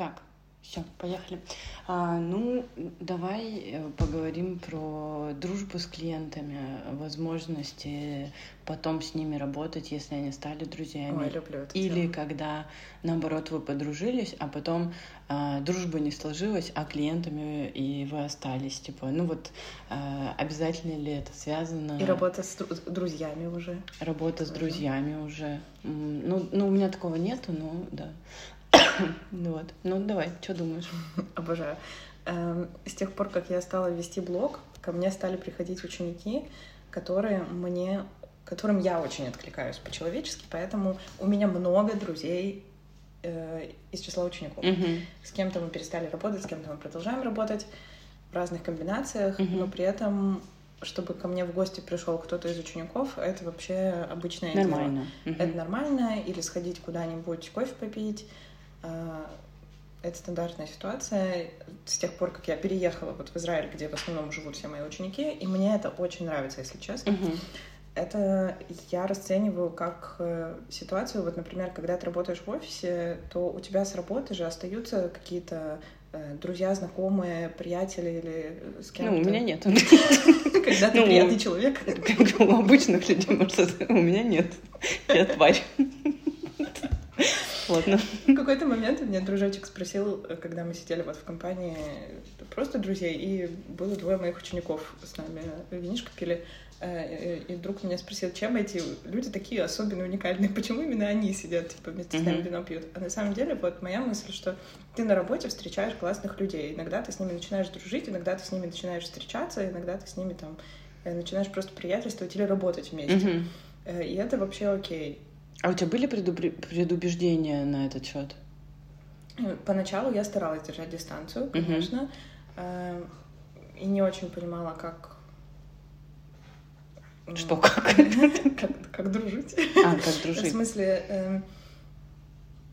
Так, все, поехали. А, ну, давай э, поговорим про дружбу с клиентами, возможности потом с ними работать, если они стали друзьями. Ой, люблю эту Или тему. когда, наоборот, вы подружились, а потом а, дружба не сложилась, а клиентами и вы остались. Типа, ну вот а, обязательно ли это связано? И работа с дру- друзьями уже. Работа с друзьями уже. Ну, ну, у меня такого нету, но да. Ну вот. Ну, давай, что думаешь? Обожаю. Эм, С тех пор, как я стала вести блог, ко мне стали приходить ученики, которые мне, которым я очень откликаюсь по-человечески, поэтому у меня много друзей э, из числа учеников. Мгм. С кем-то мы перестали работать, с кем-то мы продолжаем работать в разных комбинациях, Мгм. но при этом, чтобы ко мне в гости пришел кто-то из учеников, это вообще обычное. Нормально. Мгм. Это нормально, или сходить куда-нибудь кофе попить. А, Это стандартная ситуация с тех пор, как я переехала вот в Израиль, где в основном живут все мои ученики, и мне это очень нравится, если честно. Это я расцениваю как э, ситуацию, вот, например, когда ты работаешь в офисе, то у тебя с работы же остаются какие-то э, друзья, знакомые, приятели или э, с кем-то. Ну, у меня нет. Когда ты ну, приятный человек. Как у обычных людей, может, у меня нет. Я тварь. Ладно. В какой-то момент меня дружочек спросил, э, когда мы сидели вот в компании э, просто друзей, и было двое моих учеников с нами винишко пили, э, и вдруг меня спросил, чем эти люди такие особенно уникальные, почему именно они сидят, типа, вместе с нами вино пьют. А на самом деле, вот моя мысль, что ты на работе встречаешь классных людей, иногда ты с ними начинаешь дружить, иногда ты с ними начинаешь встречаться, иногда ты с ними там э, начинаешь просто приятельствовать или работать вместе. Э, И это вообще окей. А у тебя были предубеждения на этот счет? Ну, Поначалу я старалась держать дистанцию, конечно, эм, и не очень понимала, как... Что, как? как, как дружить. А, как В дружить? смысле,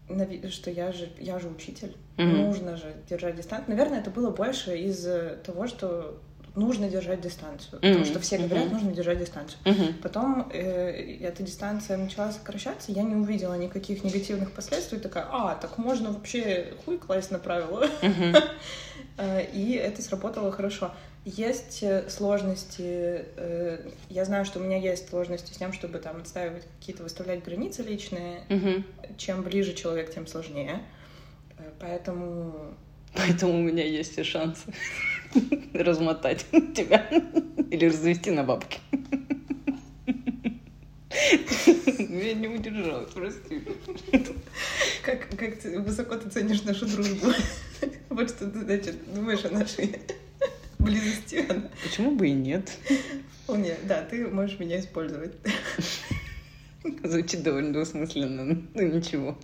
эм, что я же, я же учитель, нужно же держать дистанцию. Наверное, это было больше из э, того, что нужно держать дистанцию, потому Мгм, что все говорят, мгм. нужно держать дистанцию. Мгм. Потом э, эта дистанция начала сокращаться, я не увидела никаких негативных последствий, такая, а, так можно вообще хуй класть на правила. Мгм. Э, И это сработало хорошо. Есть э, сложности, э, я знаю, что у меня есть сложности с тем, чтобы там отстаивать какие-то, выставлять границы личные. Мгм. Чем ближе человек, тем сложнее. Поэтому Поэтому у меня есть все шансы размотать тебя или развести на бабки. Я не удержалась, прости. как, как ты, высоко ты ценишь нашу дружбу. Вот что ты, значит, думаешь о нашей близости. Она Почему бы и нет? Вполне, да, ты можешь меня использовать. Звучит довольно двусмысленно, ну ничего.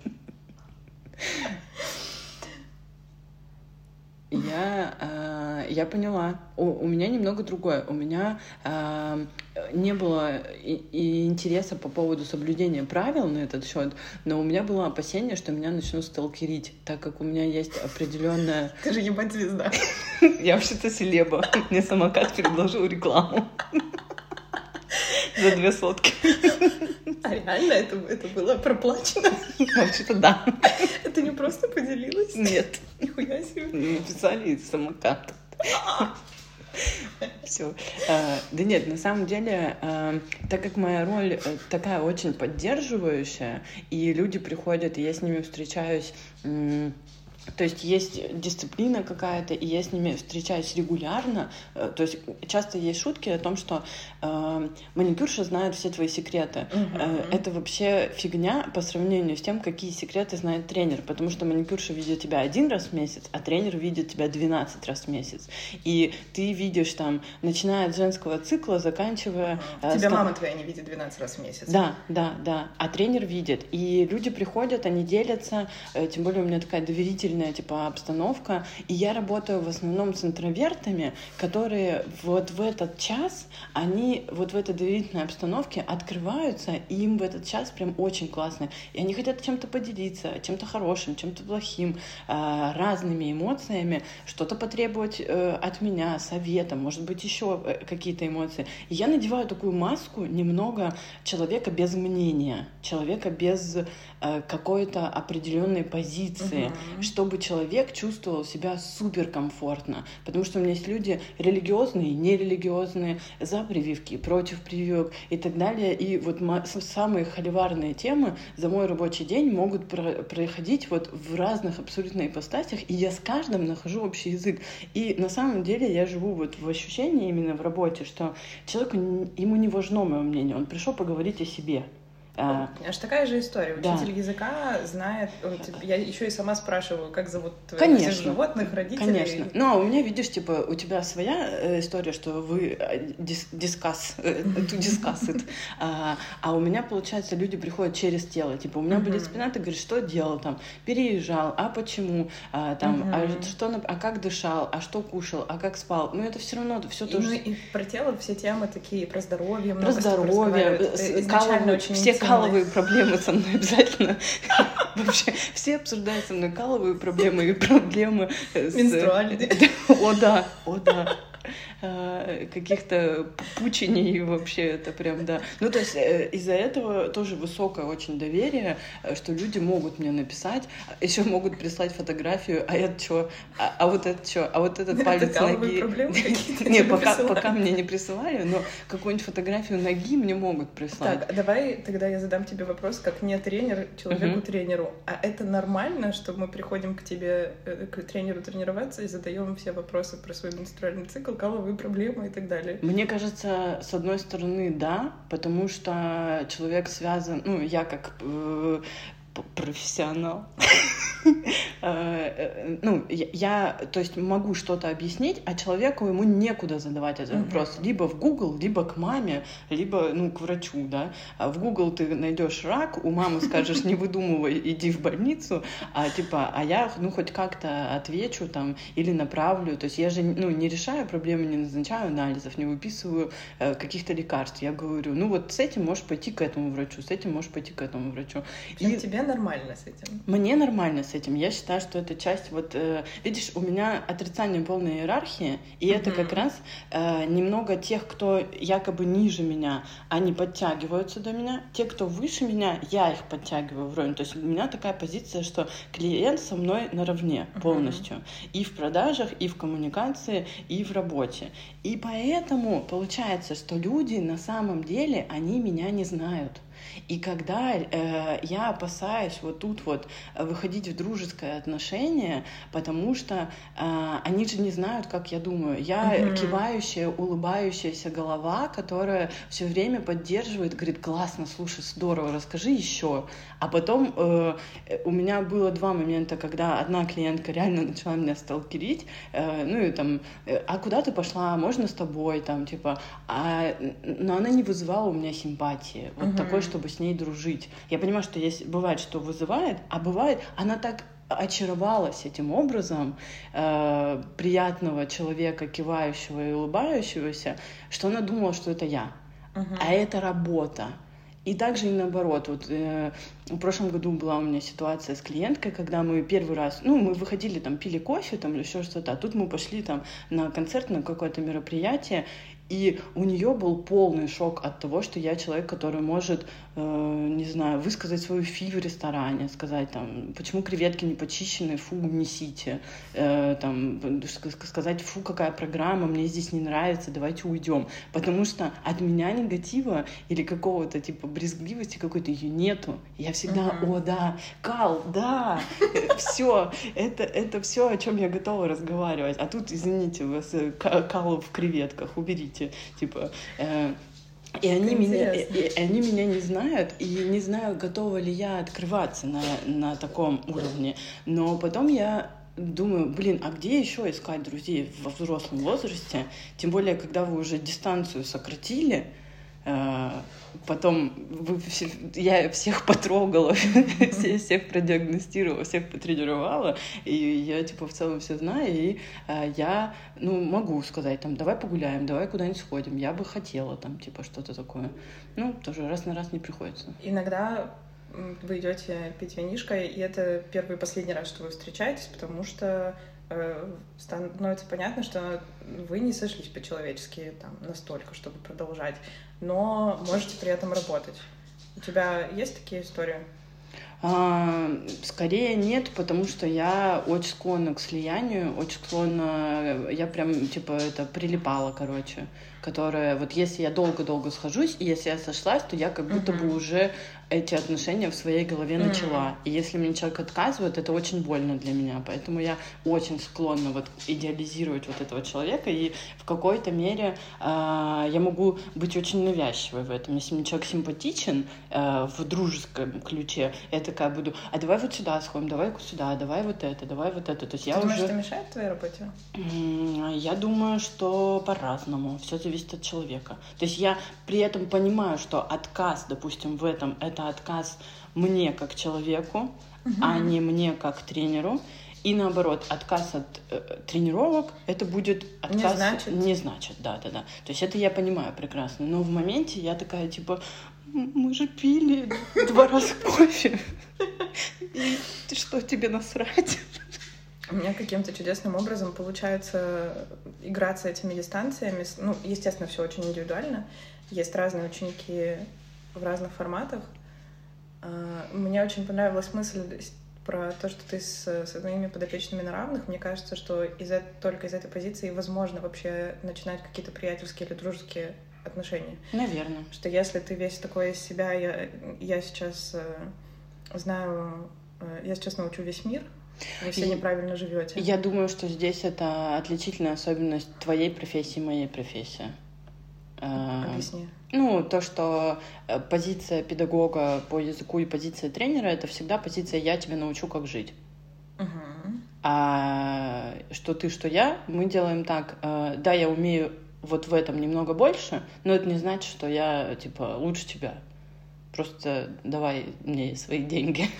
Я, а, я поняла. У, у меня немного другое. У меня а, не было и, и интереса по поводу соблюдения правил на этот счет, но у меня было опасение, что меня начнут сталкерить, так как у меня есть определенная... Ты же ебать звезда. Я вообще-то селеба. Мне самокат предложил рекламу. За две сотки. А реально это, это было проплачено? Вообще-то да. Это не просто поделилась? Нет. Нихуя себе. Написали из самоката. Все. Да нет, на самом деле, а, так как моя роль э, такая очень поддерживающая, и люди приходят, и я с ними встречаюсь, то есть есть дисциплина какая-то, и я с ними встречаюсь регулярно. Э, То есть часто есть шутки о том, что э, маникюрша знает все твои секреты. Мгм. Э, Это вообще фигня по сравнению с тем, какие секреты знает тренер. Потому что маникюрша видит тебя один раз в месяц, а тренер видит тебя 12 раз в месяц. И ты видишь там, начиная от женского цикла, заканчивая... э, Тебя ста- мама твоя не видит 12 раз в месяц. да, да, да. А тренер видит. И люди приходят, они делятся. э, Тем более у меня такая доверительная типа обстановка. И я работаю в основном с интровертами, которые вот в этот час, они вот в этой доверительной обстановке открываются, и им в этот час прям очень классно. И они хотят чем-то поделиться, чем-то хорошим, чем-то плохим, э, разными эмоциями, что-то потребовать э, от меня, совета, может быть, еще э, какие-то эмоции. И я надеваю такую маску немного человека без мнения, человека без э, какой-то определенной позиции, Мгм. чтобы чтобы человек чувствовал себя суперкомфортно. Потому что у меня есть люди религиозные, нерелигиозные, за прививки, против прививок и так далее. И вот самые холиварные темы за мой рабочий день могут про проходить вот в разных абсолютно ипостасях, и я с каждым нахожу общий язык. И на самом деле я живу вот в ощущении именно в работе, что человеку, ему не важно мое мнение, он пришел поговорить о себе. А, Аж такая же история. Учитель да. языка знает. Я еще и сама спрашиваю, как зовут конечно, животных, родителей. Конечно. Но ну, а у меня, видишь, типа, у тебя своя э, история, что вы э, дис, дискас, э, дискасит. А, а у меня, получается, люди приходят через тело. Типа, у меня болит спина, ты говоришь, что делал там? Переезжал, а почему? А, там, а, что, а как дышал, а что кушал, а как спал? Ну, это все равно, все тоже. Ну, и про тело все темы такие, про здоровье. Про здоровье. Очень все каловые проблемы со мной обязательно. Вообще, все обсуждают со мной каловые проблемы и проблемы с... Менструальные. О, да, о, да. Э, каких-то пученей вообще это прям, да. Ну, то есть э, из-за этого тоже высокое очень доверие, э, что люди могут мне написать, еще могут прислать фотографию, а это что, а, а вот это что, а вот этот палец ноги. Не, пока, пока мне не присылали, но какую-нибудь фотографию ноги мне могут прислать. Так, давай тогда я задам тебе вопрос, как не тренер, человеку-тренеру. А это нормально, что мы приходим к тебе, к тренеру тренироваться и задаем все вопросы про свой менструальный цикл, каловый твои проблемы и так далее. Мне кажется, с одной стороны, да, потому что человек связан, ну, я как э, профессионал. Э, ну, я, то есть, могу что-то объяснить, а человеку ему некуда задавать этот вопрос. Либо в Google, либо к маме, либо, ну, к врачу, да. А в Google ты найдешь рак, у мамы скажешь, не выдумывай, иди в больницу, а типа, а я, ну, хоть как-то отвечу там или направлю. То есть я же, ну, не решаю проблемы, не назначаю анализов, не выписываю э, каких-то лекарств. Я говорю, ну, вот с этим можешь пойти к этому врачу, с этим можешь пойти к этому врачу. И тебе нормально с этим? Мне нормально с этим. Я считаю, что это часть вот... Э, видишь, у меня отрицание полной иерархии, и mm-hmm. это как раз э, немного тех, кто якобы ниже меня, они подтягиваются до меня. Те, кто выше меня, я их подтягиваю вровень. То есть у меня такая позиция, что клиент со мной наравне полностью. Mm-hmm. И в продажах, и в коммуникации, и в работе. И поэтому получается, что люди на самом деле, они меня не знают. И когда э, я опасаюсь вот тут вот выходить в дружеское отношение, потому что э, они же не знают, как я думаю. Я mm-hmm. кивающая, улыбающаяся голова, которая все время поддерживает, говорит, классно, слушай, здорово, расскажи еще. А потом э, у меня было два момента, когда одна клиентка реально начала меня сталкерить, э, ну и там, э, а куда ты пошла, можно с тобой, там, типа, а, но она не вызывала у меня симпатии, вот mm-hmm. такой, чтобы с ней дружить. Я понимаю, что есть, бывает, что вызывает, а бывает, она так очаровалась этим образом э, приятного человека, кивающего и улыбающегося, что она думала, что это я. Uh-huh. А это работа. И также и наоборот. Вот, э, в прошлом году была у меня ситуация с клиенткой, когда мы первый раз, ну, мы выходили там, пили кофе там или еще что-то, а тут мы пошли там на концерт, на какое-то мероприятие, и у нее был полный шок от того, что я человек, который может, э, не знаю, высказать свою фи в ресторане, сказать там, почему креветки не почищены, фу, несите, э, там, сказать, фу, какая программа, мне здесь не нравится, давайте уйдем. Потому что от меня негатива или какого-то типа брезгливости какой-то ее нету. Я всегда, uh-huh. о, да, кал, да, все, это, это все, о чем я готова разговаривать. А тут, извините, у вас э, кал в креветках, уберите видите, типа... Э, и они, меня, и, и они меня не знают, и не знаю, готова ли я открываться на, на таком уровне. Но потом я думаю, блин, а где еще искать друзей во взрослом возрасте? Тем более, когда вы уже дистанцию сократили, э, потом вы, я всех потрогала, всех продиагностировала, всех потренировала, и я, типа, в целом все знаю, и э, я, ну, могу сказать, там, давай погуляем, давай куда-нибудь сходим, я бы хотела, там, типа, что-то такое. Ну, тоже раз на раз не приходится. Иногда вы идете пить винишко, и это первый и последний раз, что вы встречаетесь, потому что э, становится понятно, что вы не сошлись по-человечески там настолько, чтобы продолжать но можете при этом работать. У тебя есть такие истории? А, скорее нет, потому что я очень склонна к слиянию, очень склонна, я прям, типа, это прилипала, короче, которая, вот если я долго-долго схожусь, и если я сошлась, то я как будто бы уже эти отношения в своей голове mm. начала. И если мне человек отказывает, это очень больно для меня. Поэтому я очень склонна вот идеализировать вот этого человека. И в какой-то мере э, я могу быть очень навязчивой в этом. Если мне человек симпатичен э, в дружеском ключе, я такая буду, а давай вот сюда сходим, давай сюда, давай вот это, давай вот это. То есть Ты я думаешь, уже... это мешает твоей работе? Я думаю, что по-разному. Все зависит от человека. То есть я при этом понимаю, что отказ, допустим, в этом это отказ мне как человеку, угу. а не мне как тренеру. И наоборот, отказ от э, тренировок это будет отказ. Не значит. Не значит, да, да, да. То есть это я понимаю прекрасно. Но в моменте я такая типа, мы же пили два раза кофе. Что тебе насрать? У меня каким-то чудесным образом получается играться этими дистанциями. Ну, естественно, все очень индивидуально. Есть разные ученики в разных форматах. А, мне очень понравилась мысль про то, что ты с, с твоими подопечными на равных. Мне кажется, что из только из этой позиции возможно вообще начинать какие-то приятельские или дружеские отношения. Наверное. Что если ты весь такой из себя, я, я сейчас э, знаю, э, я сейчас научу весь мир, вы все неправильно живете. Я думаю, что здесь это отличительная особенность твоей профессии и моей профессии. Э, Объясни. Ну, то, что э, позиция педагога по языку и позиция тренера это всегда позиция я тебя научу, как жить. Угу. А что ты, что я, мы делаем так. Э, да, я умею вот в этом немного больше, но это не значит, что я типа лучше тебя. Просто давай мне свои деньги.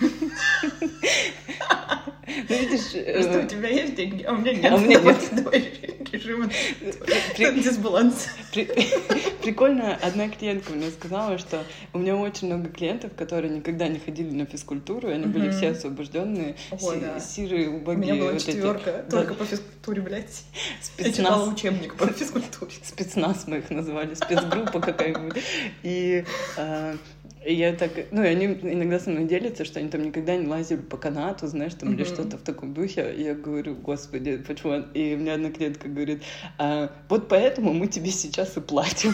Ну, видишь... Просто у тебя есть деньги, а у меня нет. А у меня нет режима дисбаланс. Прикольно, одна клиентка мне сказала, что у меня очень много клиентов, которые никогда не ходили на физкультуру, они были все освобожденные, сирые, убогие. У меня была четверка только по физкультуре, блядь. Спецназ. учебник по физкультуре. Спецназ мы их назвали, спецгруппа какая-нибудь. И а, и я так, ну, и они иногда со мной делятся, что они там никогда не лазили по канату, знаешь, там, mm-hmm. или что-то в таком духе. И я говорю, господи, почему? И у меня одна клиентка говорит, а, вот поэтому мы тебе сейчас и платим.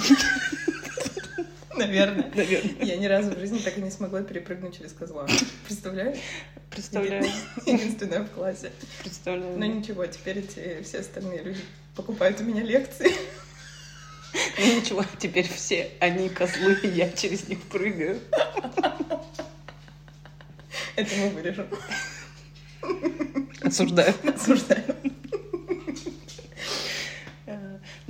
Наверное. Наверное. Я ни разу в жизни так и не смогла перепрыгнуть через козла. Представляешь? Представляю. Единственная в классе. Представляю. Но ничего, теперь эти все остальные люди покупают у меня лекции. Ну ничего, теперь все они козлы, и я через них прыгаю. Это мы вырежем. Осуждаю. Осуждаю.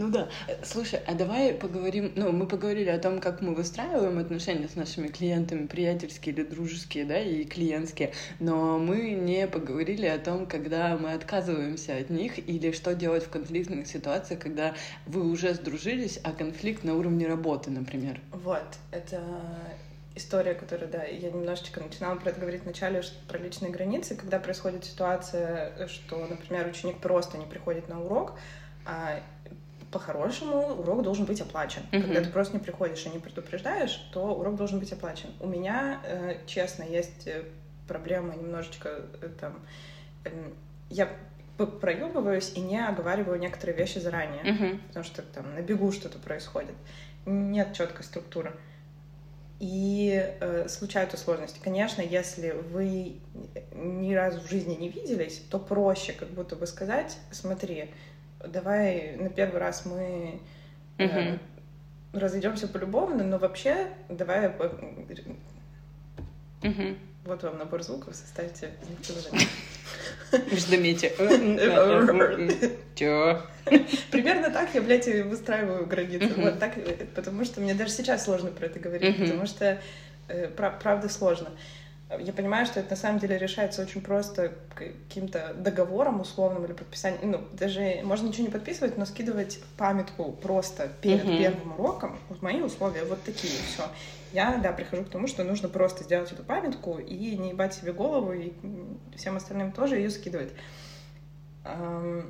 Ну да. Слушай, а давай поговорим, ну, мы поговорили о том, как мы выстраиваем отношения с нашими клиентами, приятельские или дружеские, да, и клиентские, но мы не поговорили о том, когда мы отказываемся от них или что делать в конфликтных ситуациях, когда вы уже сдружились, а конфликт на уровне работы, например. Вот, это история, которая, да, я немножечко начинала про это говорить вначале, про личные границы, когда происходит ситуация, что, например, ученик просто не приходит на урок, а по-хорошему урок должен быть оплачен. Mm-hmm. Когда ты просто не приходишь и не предупреждаешь, то урок должен быть оплачен. У меня, э, честно, есть э, проблема немножечко э, там... Э, я проебываюсь и не оговариваю некоторые вещи заранее, mm-hmm. потому что там на бегу что-то происходит. Нет четкой структуры. И э, случаются сложности. Конечно, если вы ни разу в жизни не виделись, то проще как будто бы сказать, смотри, давай на первый раз мы э, разойдемся полюбовно, но вообще давай... Угу. Вот вам набор звуков, составьте. Чё? Примерно так я, блядь, выстраиваю границы. Вот так, потому что мне даже сейчас сложно про это говорить, потому что э, правда сложно. Я понимаю, что это на самом деле решается очень просто каким-то договором условным или подписанием. Ну, даже можно ничего не подписывать, но скидывать памятку просто перед uh-huh. первым уроком. Вот мои условия вот такие, все. Я, да, прихожу к тому, что нужно просто сделать эту памятку и не ебать себе голову, и всем остальным тоже ее скидывать. Да,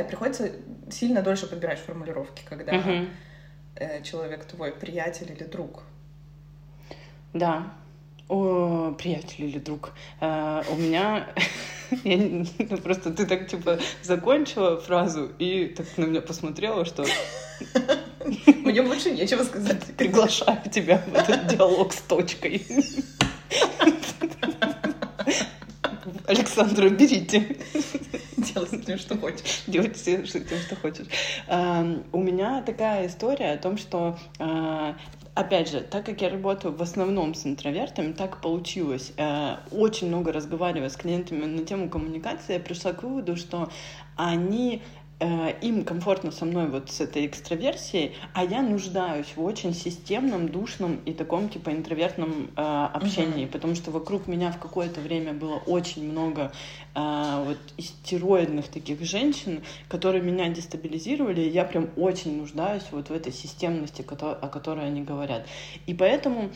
и приходится сильно дольше подбирать формулировки, когда uh-huh. человек твой приятель или друг да. О, приятель или друг. А, у меня... Я, ну, просто ты так, типа, закончила фразу и так на меня посмотрела, что... Мне больше нечего сказать. Приглашаю тебя в этот диалог с точкой. Александра, берите. Делай с этим, что хочешь. Делайте с этим, что хочешь. У меня такая история о том, что а, опять же, так как я работаю в основном с интровертами, так получилось. Э, очень много разговаривая с клиентами на тему коммуникации, я пришла к выводу, что они им комфортно со мной вот с этой экстраверсией, а я нуждаюсь в очень системном, душном и таком типа интровертном э, общении, uh-huh. потому что вокруг меня в какое-то время было очень много э, вот истероидных таких женщин, которые меня дестабилизировали, и я прям очень нуждаюсь вот в этой системности, о которой они говорят. И поэтому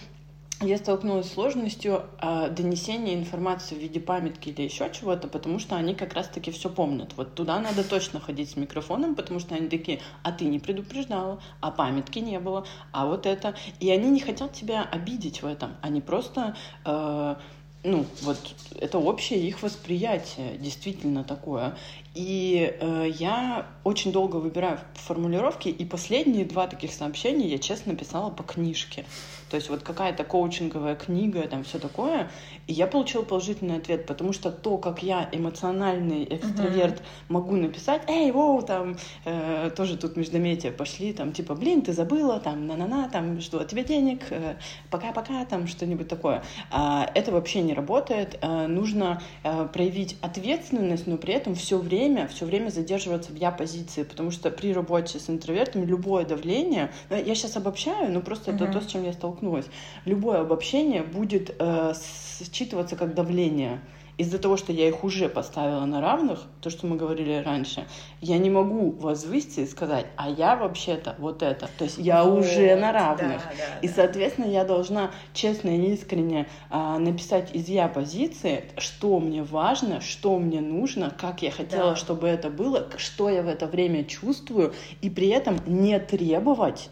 я столкнулась с сложностью э, донесения информации в виде памятки или еще чего-то, потому что они как раз-таки все помнят. Вот туда надо точно ходить с микрофоном, потому что они такие, а ты не предупреждала, а памятки не было, а вот это. И они не хотят тебя обидеть в этом. Они просто... Э, ну, вот это общее их восприятие, действительно такое. И э, я очень долго выбираю формулировки, и последние два таких сообщения я честно писала по книжке. То есть вот какая-то коучинговая книга, там все такое. И я получила положительный ответ, потому что то, как я эмоциональный экстраверт uh-huh. могу написать, эй, воу, там э, тоже тут междометия пошли, там типа, блин, ты забыла, там на-на-на, там что, тебе денег, э, пока-пока, там что-нибудь такое. А, это вообще не работает. А, нужно а, проявить ответственность, но при этом все время время, все время задерживаться в я-позиции, потому что при работе с интровертами любое давление, э, я сейчас обобщаю, но просто uh-huh. это то, с чем я столкнулась, любое обобщение будет э, считываться как давление из-за того, что я их уже поставила на равных, то, что мы говорили раньше, я не могу возвыситься и сказать, а я вообще-то вот это. То есть я вот, уже на равных. Да, да, и, соответственно, я должна честно и искренне а, написать из я позиции, что мне важно, что мне нужно, как я хотела, да. чтобы это было, что я в это время чувствую, и при этом не требовать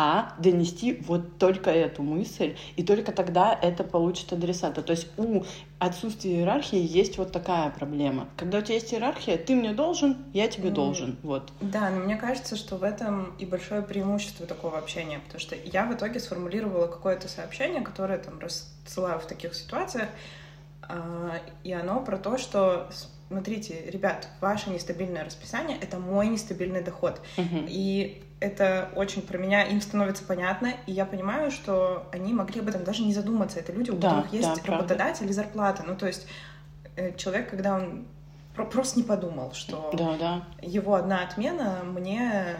а донести вот только эту мысль, и только тогда это получит адресата. То есть у отсутствия иерархии есть вот такая проблема. Когда у тебя есть иерархия, ты мне должен, я тебе mm. должен. Вот. Да, но мне кажется, что в этом и большое преимущество такого общения, потому что я в итоге сформулировала какое-то сообщение, которое там рассылаю в таких ситуациях, а, и оно про то, что смотрите, ребят, ваше нестабильное расписание — это мой нестабильный доход. Uh-huh. И это очень про меня, им становится понятно, и я понимаю, что они могли об этом даже не задуматься. Это люди, у да, которых есть да, работодатель и зарплата. Ну, то есть э, человек, когда он просто не подумал, что да, да. его одна отмена мне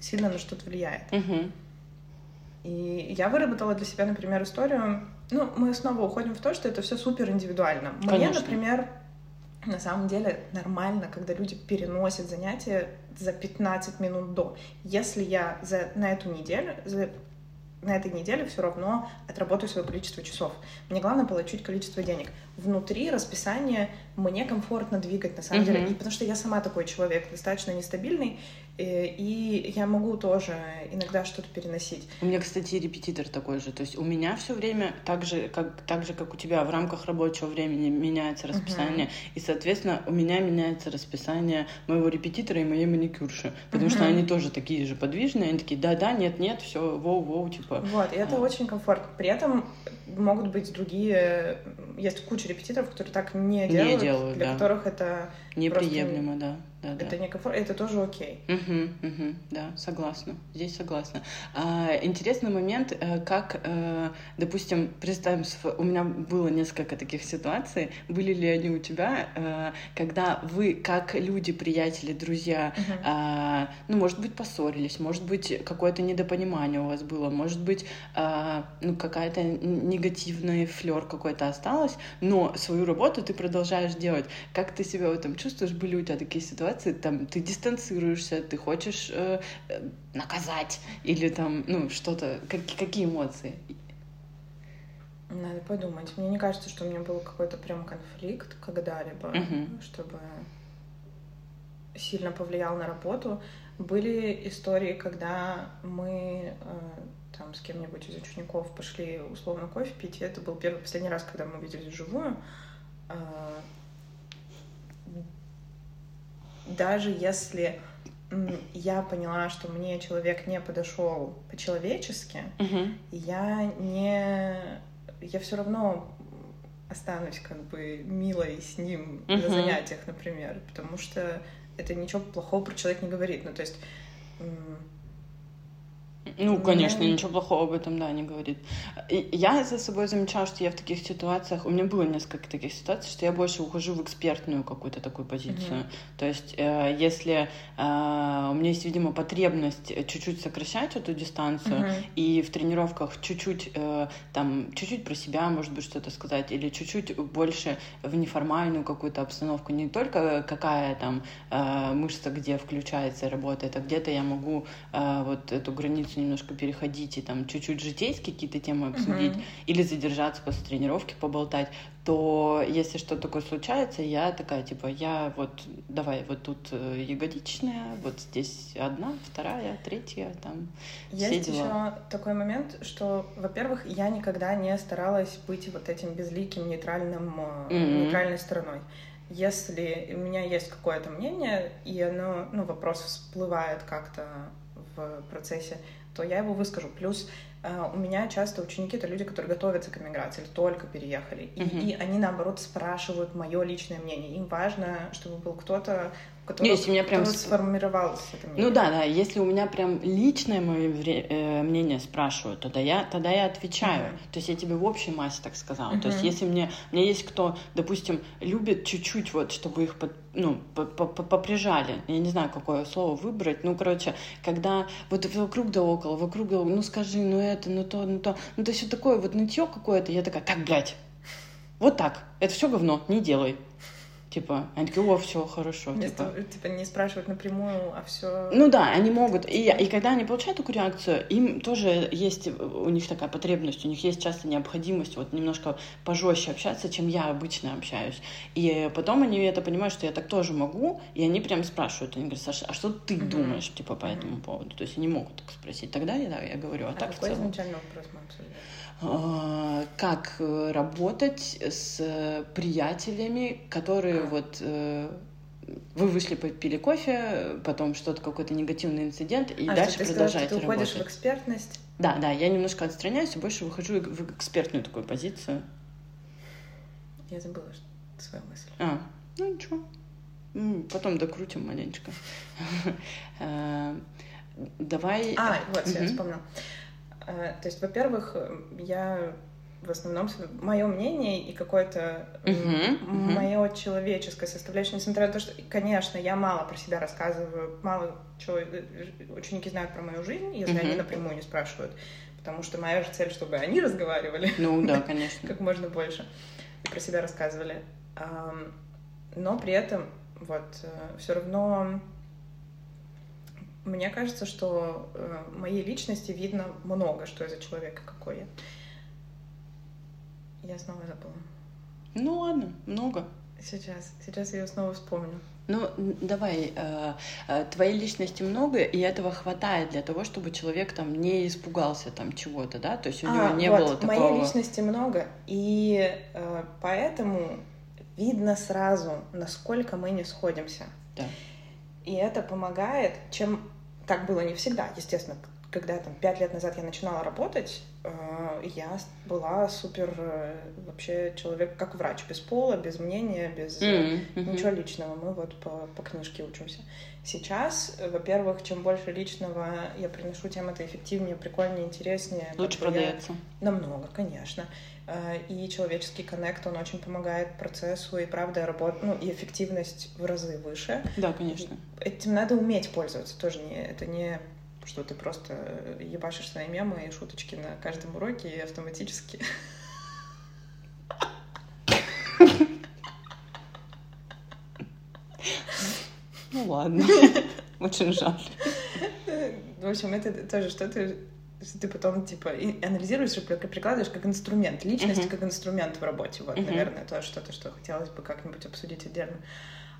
сильно на что-то влияет. Угу. И я выработала для себя, например, историю. Ну, мы снова уходим в то, что это все супер индивидуально. Конечно. Мне, например, на самом деле нормально, когда люди переносят занятия за 15 минут до. Если я за, на эту неделю, за, на этой неделе все равно отработаю свое количество часов. Мне главное получить количество денег. Внутри расписания мне комфортно двигать, на самом uh-huh. деле. Потому что я сама такой человек, достаточно нестабильный, Э, и я могу тоже иногда что-то переносить. У меня, кстати, репетитор такой же. То есть у меня все время так же, как, так же, как у тебя, в рамках рабочего времени меняется расписание. Uh-huh. И, соответственно, у меня меняется расписание моего репетитора и моей маникюрши. Потому uh-huh. что они тоже такие же подвижные. Они такие, да-да, нет-нет, все, воу-воу, типа. Вот, и это а. очень комфортно. При этом могут быть другие... Есть куча репетиторов, которые так не делают. Не делают, Для да. которых это... Неприемлемо, просто... да да, это да. некомфортно, это тоже окей. Угу, угу, да, согласна. Здесь согласна. А, интересный момент, э, как, э, допустим, представим, у меня было несколько таких ситуаций, были ли они у тебя, э, когда вы, как люди, приятели, друзья, угу. ну, может быть, поссорились, может быть, какое-то недопонимание у вас было, может быть, ну, какая-то негативный флер какой-то осталось, но свою работу ты продолжаешь делать. Как ты себя в этом чувствуешь? Были у тебя такие ситуации? Ситуации там ты дистанцируешься, ты хочешь э, э, наказать или там, ну, что-то, как, какие эмоции? Надо подумать. Мне не кажется, что у меня был какой-то прям конфликт когда-либо, uh-huh. чтобы сильно повлиял на работу. Были истории, когда мы э, там с кем-нибудь из учеников пошли условно кофе пить, и это был первый последний раз, когда мы увиделись вживую. А, даже если я поняла, что мне человек не подошел по-человечески, Мгм. я не... Я все равно останусь как бы милой с ним на Мгм. занятиях, например, потому что это ничего плохого про человека не говорит. Ну, то есть... Ну, конечно, ничего плохого об этом, да, не говорит. И Я за собой замечала, что я в таких ситуациях, у меня было несколько таких ситуаций, что я больше ухожу в экспертную какую-то такую позицию. Мгм. То есть, э, если э, у меня есть, видимо, потребность э, чуть-чуть сокращать эту дистанцию, Мгм. и в тренировках чуть-чуть э, там чуть-чуть про себя, может быть, что-то сказать, или чуть-чуть больше в неформальную какую-то обстановку, не только какая там э, мышца где включается и работает, а где-то я могу э, вот эту границу немножко переходить и там чуть-чуть житейские какие-то темы обсудить, Мгм. или задержаться после тренировки, поболтать, то если что-то такое случается, я такая, типа, я вот, давай, вот тут э, ягодичная, вот здесь одна, вторая, третья, там, все Есть дела. еще такой момент, что, во-первых, я никогда не старалась быть вот этим безликим, нейтральным, Мгм. нейтральной стороной. Если у меня есть какое-то мнение, и оно, ну, вопрос всплывает как-то в процессе, то я его выскажу. Плюс у меня часто ученики это люди, которые готовятся к эмиграции или только переехали. И, Мгм. и они, наоборот, спрашивают мое личное мнение. Им важно, чтобы был кто-то, у которого, если меня прям которого с- сформировалось это мнение. Ну да, да, если у меня прям личное мое э, мнение спрашивают, тогда я, тогда я отвечаю. Мгм. То есть я тебе в общей массе так сказала. То есть если мне, у меня есть кто, допустим, любит чуть-чуть вот, чтобы их под- ну, по- по- по- поприжали, я не знаю, какое слово выбрать, ну, короче, когда вот вокруг да около, вокруг да около, ну, скажи, ну, это, ну, то, ну, то, ну, то есть вот такое вот нытье какое-то, я такая, так, блядь, вот так, это все говно, не делай. Типа, они такие, о, все, хорошо. Вместо, типа. типа, не спрашивать напрямую, а все. Ну да, они могут. И, и когда они получают такую реакцию, им тоже есть у них такая потребность, у них есть часто необходимость вот немножко пожестче общаться, чем я обычно общаюсь. И потом они это понимают, что я так тоже могу, и они прям спрашивают, они говорят, Саша, а что ты Мгм. думаешь, типа, по этому поводу? То есть они могут так спросить. Тогда я, да, я говорю, а, А так в какой целом. изначально вопрос мы обсуждали? А, Как э, работать с э, приятелями, которые А. вот э, вы вышли, попили кофе, потом что-то, какой-то негативный инцидент, и а, дальше что ты продолжаете что ты уходишь работать. в экспертность? Да, да, я немножко отстраняюсь и больше выхожу в экспертную такую позицию. Я забыла свою мысль. А, ну ничего. Потом докрутим маленечко. Э, Давай. А, вот, всё, я вспомнила. То есть, во-первых, я в основном мое мнение и какое-то Мгм, мгм. мое человеческое составляющее, несмотря на то, что, конечно, я мало про себя рассказываю, мало чего э, ученики знают про мою жизнь, если Мгм. они напрямую не спрашивают, потому что моя же цель, чтобы они разговаривали. Ну да, конечно. как можно больше и про себя рассказывали. Но при этом вот все равно мне кажется, что э, моей личности видно много, что я за человека какой я. Я снова забыла. Ну ладно, много. Сейчас, сейчас я ее снова вспомню. Ну, давай, э, э, твоей личности много, и этого хватает для того, чтобы человек там не испугался там чего-то, да? То есть у него А, не вот, было такого... Моей личности много, и э, поэтому видно сразу, насколько мы не сходимся. Да. И это помогает, чем так было не всегда. Естественно, когда там пять лет назад я начинала работать, э, я была супер э, вообще человек как врач, без пола, без мнения, без мгм. ничего личного. Мы вот по, по книжке учимся. Сейчас, во-первых, чем больше личного я приношу, тем это эффективнее, прикольнее, интереснее. Лучше бы я- продается. Намного, конечно. И человеческий коннект, он очень помогает процессу, и правда, работа, ну, и эффективность в разы выше. Да, конечно. Этим надо уметь пользоваться, тоже не, это не что ты просто ебашишь свои мемы и шуточки на каждом уроке и автоматически. Ну ладно. Очень жаль. В общем, это тоже что-то, что ты потом, типа, анализируешь и при- прикладываешь как инструмент. Личность как инструмент в работе. Вот, наверное, тоже что-то, что хотелось бы как-нибудь обсудить отдельно.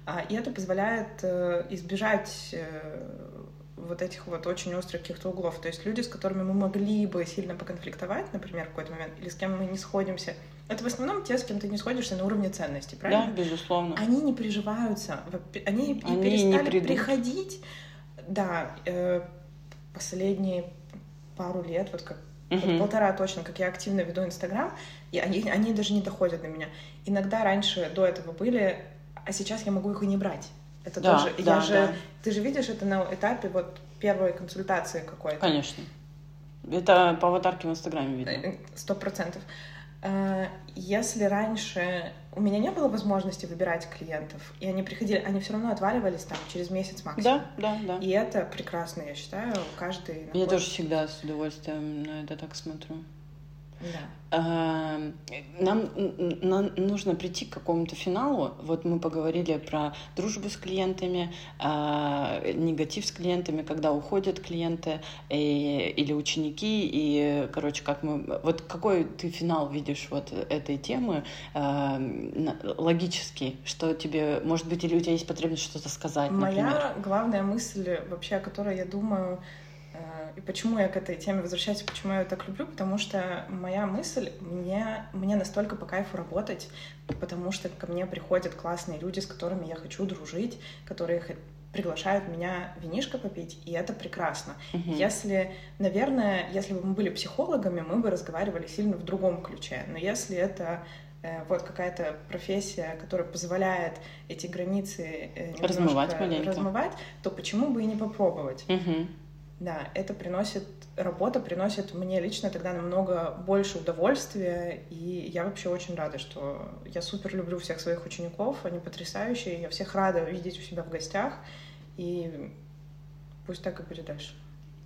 А, И это позволяет э, избежать э, вот этих вот очень острых каких-то углов. То есть люди, с которыми мы могли бы сильно поконфликтовать, например, в какой-то момент, или с кем мы не сходимся, это в основном те, с кем ты не сходишься на уровне ценностей, правильно? Да, безусловно. Они не приживаются, они, Они и перестали не придут. приходить. Да, э, последние пару лет, вот как вот Мгм. полтора точно, как я активно веду Инстаграм, и они, они даже не доходят до меня. Иногда раньше до этого были, а сейчас я могу их и не брать. Это Да, тоже. да, я же, да. ты же видишь это на этапе вот первой консультации какой-то. Конечно. Это по аватарке в Инстаграме видно. Э, Сто процентов. Э, Если раньше у меня не было возможности выбирать клиентов, и они приходили, они все равно отваливались там через месяц максимум. Да, да, да. И это прекрасно, я считаю. Каждый Я находит- тоже всегда с удовольствием на это так смотрю. Да. А, Нам н- н- нужно прийти к какому-то финалу. Вот мы поговорили про дружбу с клиентами, а, негатив с клиентами, когда уходят клиенты и- или ученики. И, короче, как мы... Вот какой ты финал видишь вот этой темы на- логический? Что тебе... Может быть, или у тебя есть потребность что-то сказать, например? Моя главная мысль, вообще, о которой я думаю, э, и почему я к этой теме возвращаюсь, почему я ее так люблю, потому что моя мысль, мне, мне настолько по кайфу работать, потому что ко мне приходят классные люди, с которыми я хочу дружить, которые приглашают меня винишко попить, и это прекрасно. Мгм. Если, наверное, если бы мы были психологами, мы бы разговаривали сильно в другом ключе. Но если это э, вот какая-то профессия, которая позволяет эти границы э, Размывать маленько. размывать, то почему бы и не попробовать? Мгм. Да, это приносит, работа приносит мне лично тогда намного больше удовольствия, и я вообще очень рада, что я супер люблю всех своих учеников, они потрясающие, я всех рада видеть у себя в гостях, и пусть так и будет дальше.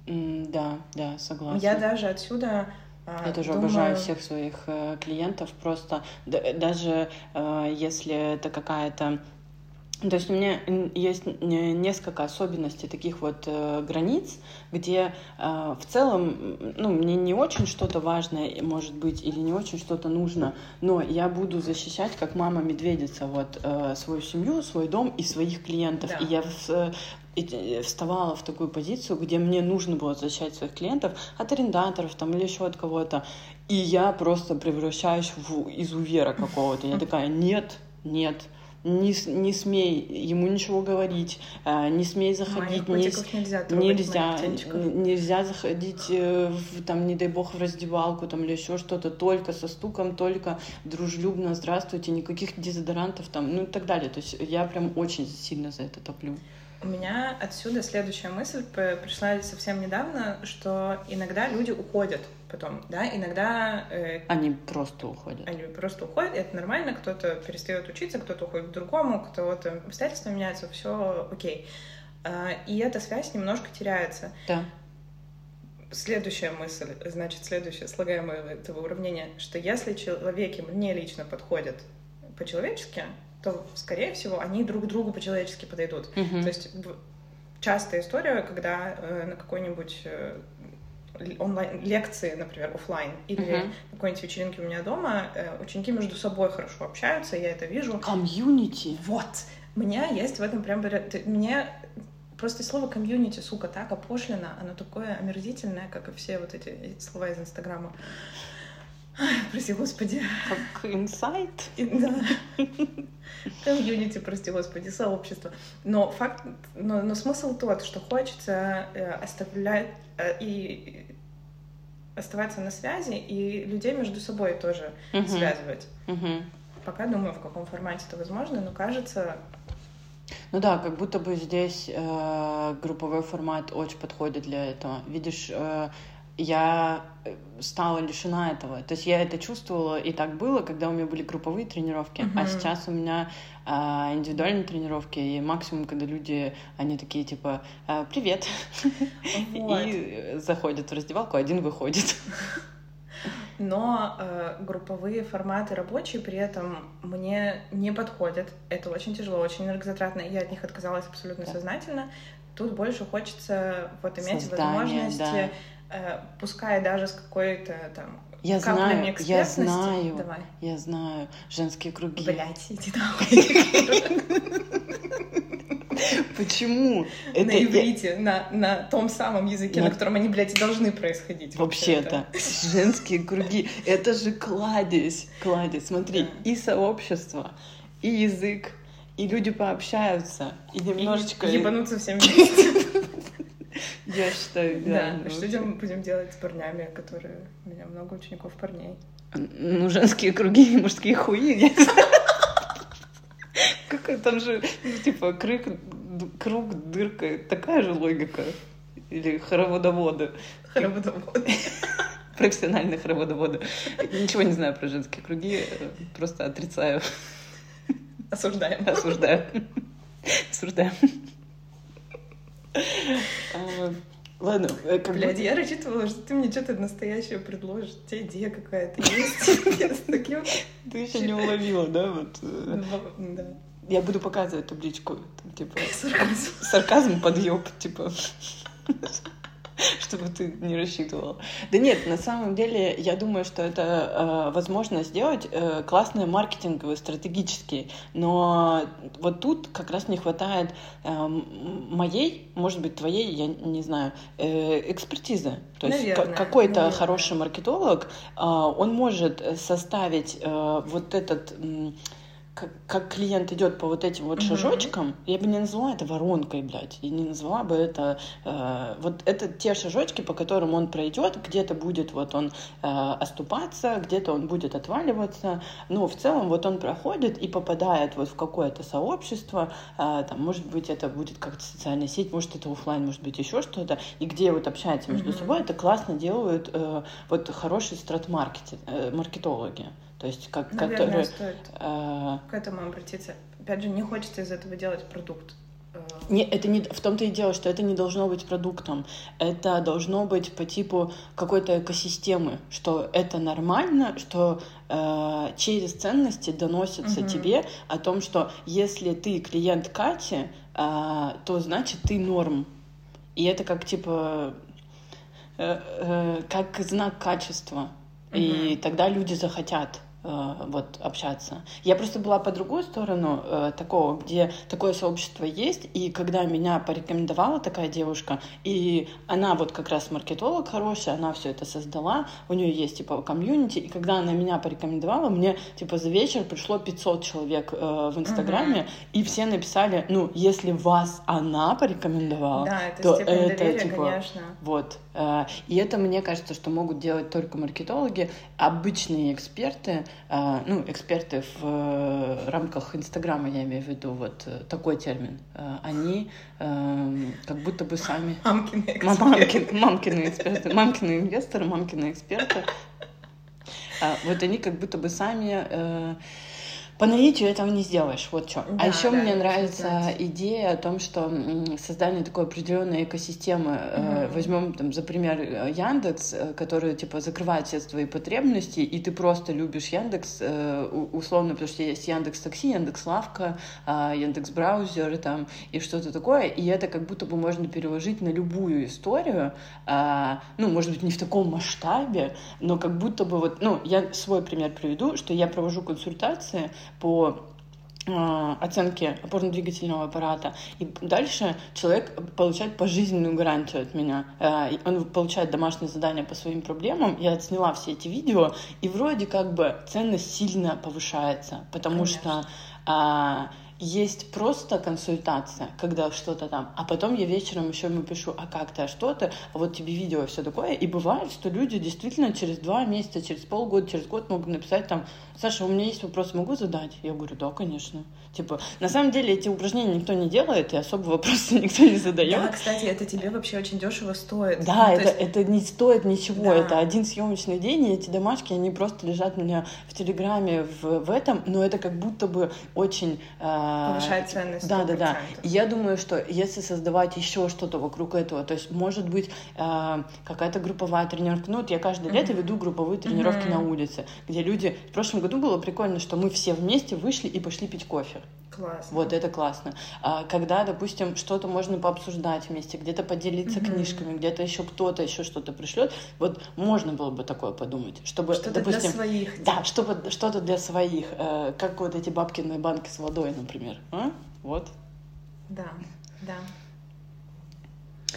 М, Да, да, согласна. Я даже отсюда а, Я тоже думаю- обожаю всех своих э, клиентов. Просто даже э, если это какая-то то есть у меня есть не- несколько особенностей таких вот э, границ, где э, в целом, ну, мне не очень что-то важное, и, может быть, или не очень что-то нужно, но я буду защищать, как мама-медведица, вот, э, свою семью, свой дом и своих клиентов. Да. И я в- э, и- вставала в такую позицию, где мне нужно было защищать своих клиентов от арендаторов там или еще от кого-то. И я просто превращаюсь в изувера какого-то. Я такая, нет, нет, не, не смей ему ничего говорить, э, не смей заходить, не, нельзя трогать, нельзя, нельзя заходить, э, в, там, не дай бог, в раздевалку там, или еще что-то, только со стуком, только дружелюбно, здравствуйте, никаких дезодорантов там, ну и так далее. То есть я прям очень сильно за это топлю. У меня отсюда следующая мысль пришла совсем недавно, что иногда люди уходят потом, да, иногда э, Они просто уходят. они просто уходят, и это нормально, кто-то перестает учиться, кто-то уходит к другому, кто-то обстоятельства меняются, все окей. А, И эта связь немножко теряется. Да. Следующая мысль, значит, следующее слагаемое этого уравнения, что если человеки мне лично подходят по-человечески, то, скорее всего, они друг другу по-человечески подойдут. Мгм. То есть частая история, когда э, на какой-нибудь э, л- онлайн лекции, например, оффлайн или на какой-нибудь вечеринке у меня дома, э, ученики между собой хорошо общаются, я это вижу. Комьюнити. Вот, у меня есть в этом прям... Мне просто слово комьюнити, сука, так опошлено, оно такое омерзительное, как и все вот эти слова из Инстаграма. Прости, господи. Как инсайт. Да. Комьюнити, прости господи, сообщество. Но факт, но, но смысл тот, что хочется э, оставлять э, и оставаться на связи и людей между собой тоже Мгм. связывать. Мгм. Пока думаю, в каком формате это возможно, но кажется, Ну да, как будто бы здесь э, групповой формат очень подходит для этого. Видишь, э, я э, стала лишена этого. То есть я это чувствовала, и так было, когда у меня были групповые тренировки, а Мгм. сейчас у меня э, индивидуальные тренировки, и максимум, когда люди, они такие типа э, «Привет!» вот. и заходят в раздевалку, один выходит. Но э, групповые форматы рабочие при этом мне не подходят. Это очень тяжело, очень энергозатратно. Я от них отказалась абсолютно Да. сознательно. Тут больше хочется вот иметь Создание, возможности, э, пускай даже с какой-то там Я каплями знаю, я знаю, Давай. я знаю, женские круги. Блять, иди. Почему? Это на иврите, на, на том самом языке, на... на котором они, блядь, и должны происходить. Вообще-то. Женские круги. Это же кладезь. Кладезь. Смотри, да. и сообщество, и язык, и люди пообщаются, и немножечко... И всем вместе. Я считаю, да. Да, что будем делать с парнями, которые... У меня много учеников парней. Ну, женские круги, мужские хуи, Какая там же, ну, типа, круг, круг, дырка, такая же логика. Или хороводоводы. Хороводоводы. Профессиональные хороводоводы. Ничего не знаю про женские круги, просто отрицаю. Осуждаем. Осуждаем. Осуждаем. А, ладно, э, как Блядь, я рассчитывала, что ты мне что-то настоящее предложишь. У тебя идея какая-то есть. Ты еще не уловила, да? Вот. Э, да. Я буду показывать табличку, типа... Сарказм. Сарказм, подъеб, типа... чтобы ты не рассчитывал. Да нет, на самом деле, я думаю, что это э, возможно сделать э, классные маркетинговые, стратегические, но вот тут как раз не хватает э, моей, может быть, твоей, я не знаю, э, экспертизы. То есть какой-то хороший маркетолог, э, он может составить э, вот этот... Э, как, как клиент идет по вот этим вот mm-hmm. шажочкам, я бы не назвала это воронкой, блядь, и не назвала бы это... Э, вот это те шажочки, по которым он пройдет, где-то будет вот он э, оступаться, где-то он будет отваливаться, но в целом вот он проходит и попадает вот в какое-то сообщество, э, там, может быть, это будет как-то социальная сеть, может, это офлайн, может быть, еще что-то, и где вот общаются между mm-hmm. собой, это классно делают э, вот хорошие страт-маркетологи. Э, то есть как, Наверное, которые... стоит э... к этому обратиться. Опять же, не хочется из этого делать продукт. Э. Не, это не в том-то и дело, что это не должно быть продуктом. Это должно быть по типу какой-то экосистемы, что это нормально, что э, через ценности доносятся угу. тебе о том, что если ты клиент Кати, э, то значит ты норм. И это как типа э, э, как знак качества. Угу. И тогда люди захотят вот общаться. Я просто была по другую сторону э, такого, где такое сообщество есть, и когда меня порекомендовала такая девушка, и она вот как раз маркетолог хороший, она все это создала, у нее есть типа комьюнити, и когда она меня порекомендовала, мне типа за вечер пришло 500 человек э, в Инстаграме, угу. и все написали, ну, если вас она порекомендовала, да, это то это доверия, типа конечно. вот. Э, и это мне кажется, что могут делать только маркетологи, обычные эксперты а, ну, эксперты в э, рамках Инстаграма, я имею в виду вот э, такой термин, э, они как будто бы сами... Мамкины эксперты. Мамкин, мамкины эксперты, мамкины инвесторы, мамкины эксперты. Вот они как будто бы сами по наитию этого не сделаешь, вот что. А да, а еще да, мне нравится идея о том, что создание такой определенной экосистемы, mm-hmm. возьмем там за пример э, Яндекс, э, который типа закрывает все твои потребности, и ты просто любишь Яндекс, условно, потому что есть Яндекс Такси, Яндекс Лавка, а, Яндекс Браузер там и что-то такое, и это как будто бы можно переложить на любую историю, а, ну, может быть, не в таком масштабе, но как будто бы вот, ну, я свой пример приведу, что я провожу консультации по а, оценки опорно-двигательного аппарата. И дальше человек получает пожизненную гарантию от меня. А, он получает домашнее задание по своим проблемам. Я отсняла все эти видео, и вроде как бы ценность сильно повышается, потому Конечно. что а, есть просто консультация, когда что-то там, а потом я вечером еще ему пишу, а как ты, а что ты, а вот тебе видео, все такое. И бывает, что люди действительно через два месяца, через полгода, через год могут написать там, Саша, у меня есть вопрос, могу задать? Я говорю, да, конечно. Типа, на самом деле эти упражнения никто не делает, и особо вопросы никто не задает. Да, кстати, это тебе вообще очень дешево стоит. Да, ну, это, есть... это не стоит ничего. Да. Это один съемочный день, и эти домашки, они просто лежат у меня в Телеграме в, в этом, но это как будто бы очень... Э, Повышает ценность. Да, да, да. И я думаю, что если создавать еще что-то вокруг этого, то есть, может быть, э, какая-то групповая тренировка. Ну, вот я каждое лето mm-hmm. веду групповые тренировки mm-hmm. на улице, где люди... В прошлом году было прикольно, что мы все вместе вышли и пошли пить кофе. Классно. Вот это классно. А, когда, допустим, что-то можно пообсуждать вместе, где-то поделиться mm-hmm. книжками, где-то еще кто-то еще что-то пришлет, вот можно было бы такое подумать, чтобы, что-то допустим, для своих. Да, чтобы что-то для своих, э, как вот эти бабкиные банки с водой, например. А? Вот. Да. Да.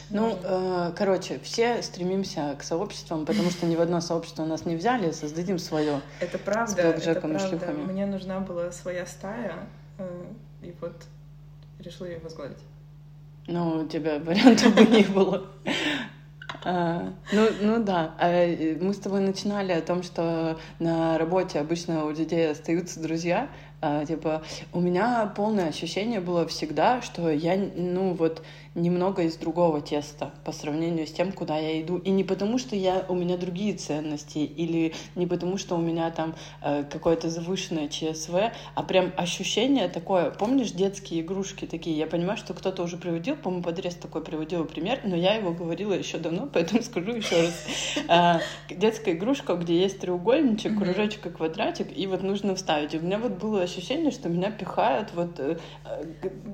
Ну, э, короче, все стремимся к сообществам, потому что ни в одно сообщество нас не взяли, создадим свое. Это правда, это правда. Мне нужна была своя стая, и вот решила ее возглавить. Ну, у тебя вариантов бы не было. А, ну, ну да, а, мы с тобой начинали о том, что на работе обычно у людей остаются друзья, а, типа, у меня полное ощущение было всегда, что я, ну вот, немного из другого теста по сравнению с тем, куда я иду. И не потому, что я, у меня другие ценности, или не потому, что у меня там э, какое-то завышенное ЧСВ, а прям ощущение такое. Помнишь детские игрушки такие? Я понимаю, что кто-то уже приводил, по-моему, подрез такой приводил пример, но я его говорила еще давно, поэтому скажу еще раз. А, детская игрушка, где есть треугольничек, кружочек и квадратик, и вот нужно вставить. у меня вот было ощущение, что меня пихают вот... Э,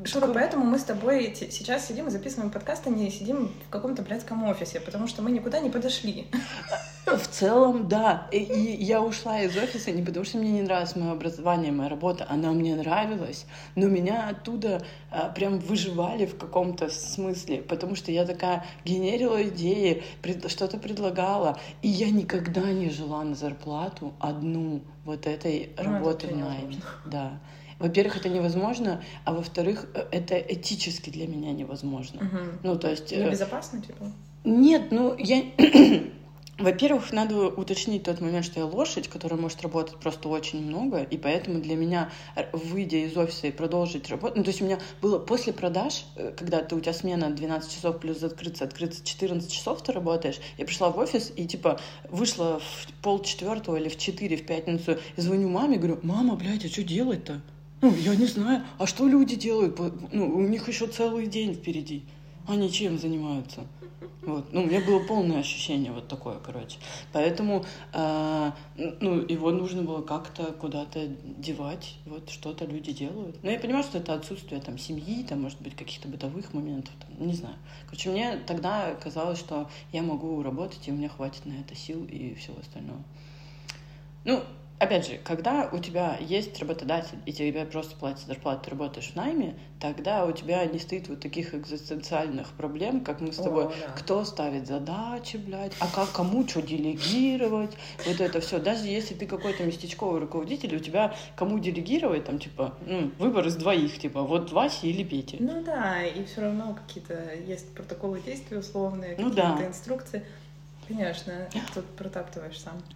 Шура, поэтому мы с тобой сейчас сидим и записываем подкаст, а не сидим в каком-то блядском офисе, потому что мы никуда не подошли. В целом, да. И, и я ушла из офиса не потому, что мне не нравилось мое образование, моя работа, она мне нравилась, но меня оттуда а, прям выживали в каком-то смысле, потому что я такая генерила идеи, пред, что-то предлагала, и я никогда не жила на зарплату одну вот этой ну, работы в найме. Да. Во-первых, это невозможно, а во-вторых, э, это этически для меня невозможно. Угу. Ну, то есть... Э, Небезопасно, типа? Нет, ну, я... Во-первых, надо уточнить тот момент, что я лошадь, которая может работать просто очень много, и поэтому для меня, выйдя из офиса и продолжить работать, ну, то есть у меня было после продаж, э, когда ты, у тебя смена 12 часов плюс открыться, открыться 14 часов ты работаешь, я пришла в офис и, типа, вышла в пол четвертого или в 4 в пятницу, и звоню маме, говорю, мама, блядь, а что делать-то? Ну, я не знаю, а что люди делают? Ну, у них еще целый день впереди. Они чем занимаются? Вот. Ну, у меня было полное ощущение вот такое, короче. Поэтому, э, ну, его нужно было как-то куда-то девать. Вот что-то люди делают. Но я понимаю, что это отсутствие там семьи, там, может быть, каких-то бытовых моментов, там, не знаю. Короче, мне тогда казалось, что я могу работать, и у меня хватит на это сил и всего остального. Ну, опять же, когда у тебя есть работодатель, и тебе просто платят зарплату, ты работаешь в найме, тогда у тебя не стоит вот таких экзистенциальных проблем, как мы с тобой. О, да. Кто ставит задачи, блядь, а как кому что делегировать, вот это все. Даже если ты какой-то местечковый руководитель, у тебя кому делегировать, там, типа, ну, выбор из двоих, типа, вот Вася или Петя. Ну да, и все равно какие-то есть протоколы действий условные, ну, какие-то да. инструкции. Конечно, тут протаптываешь сам.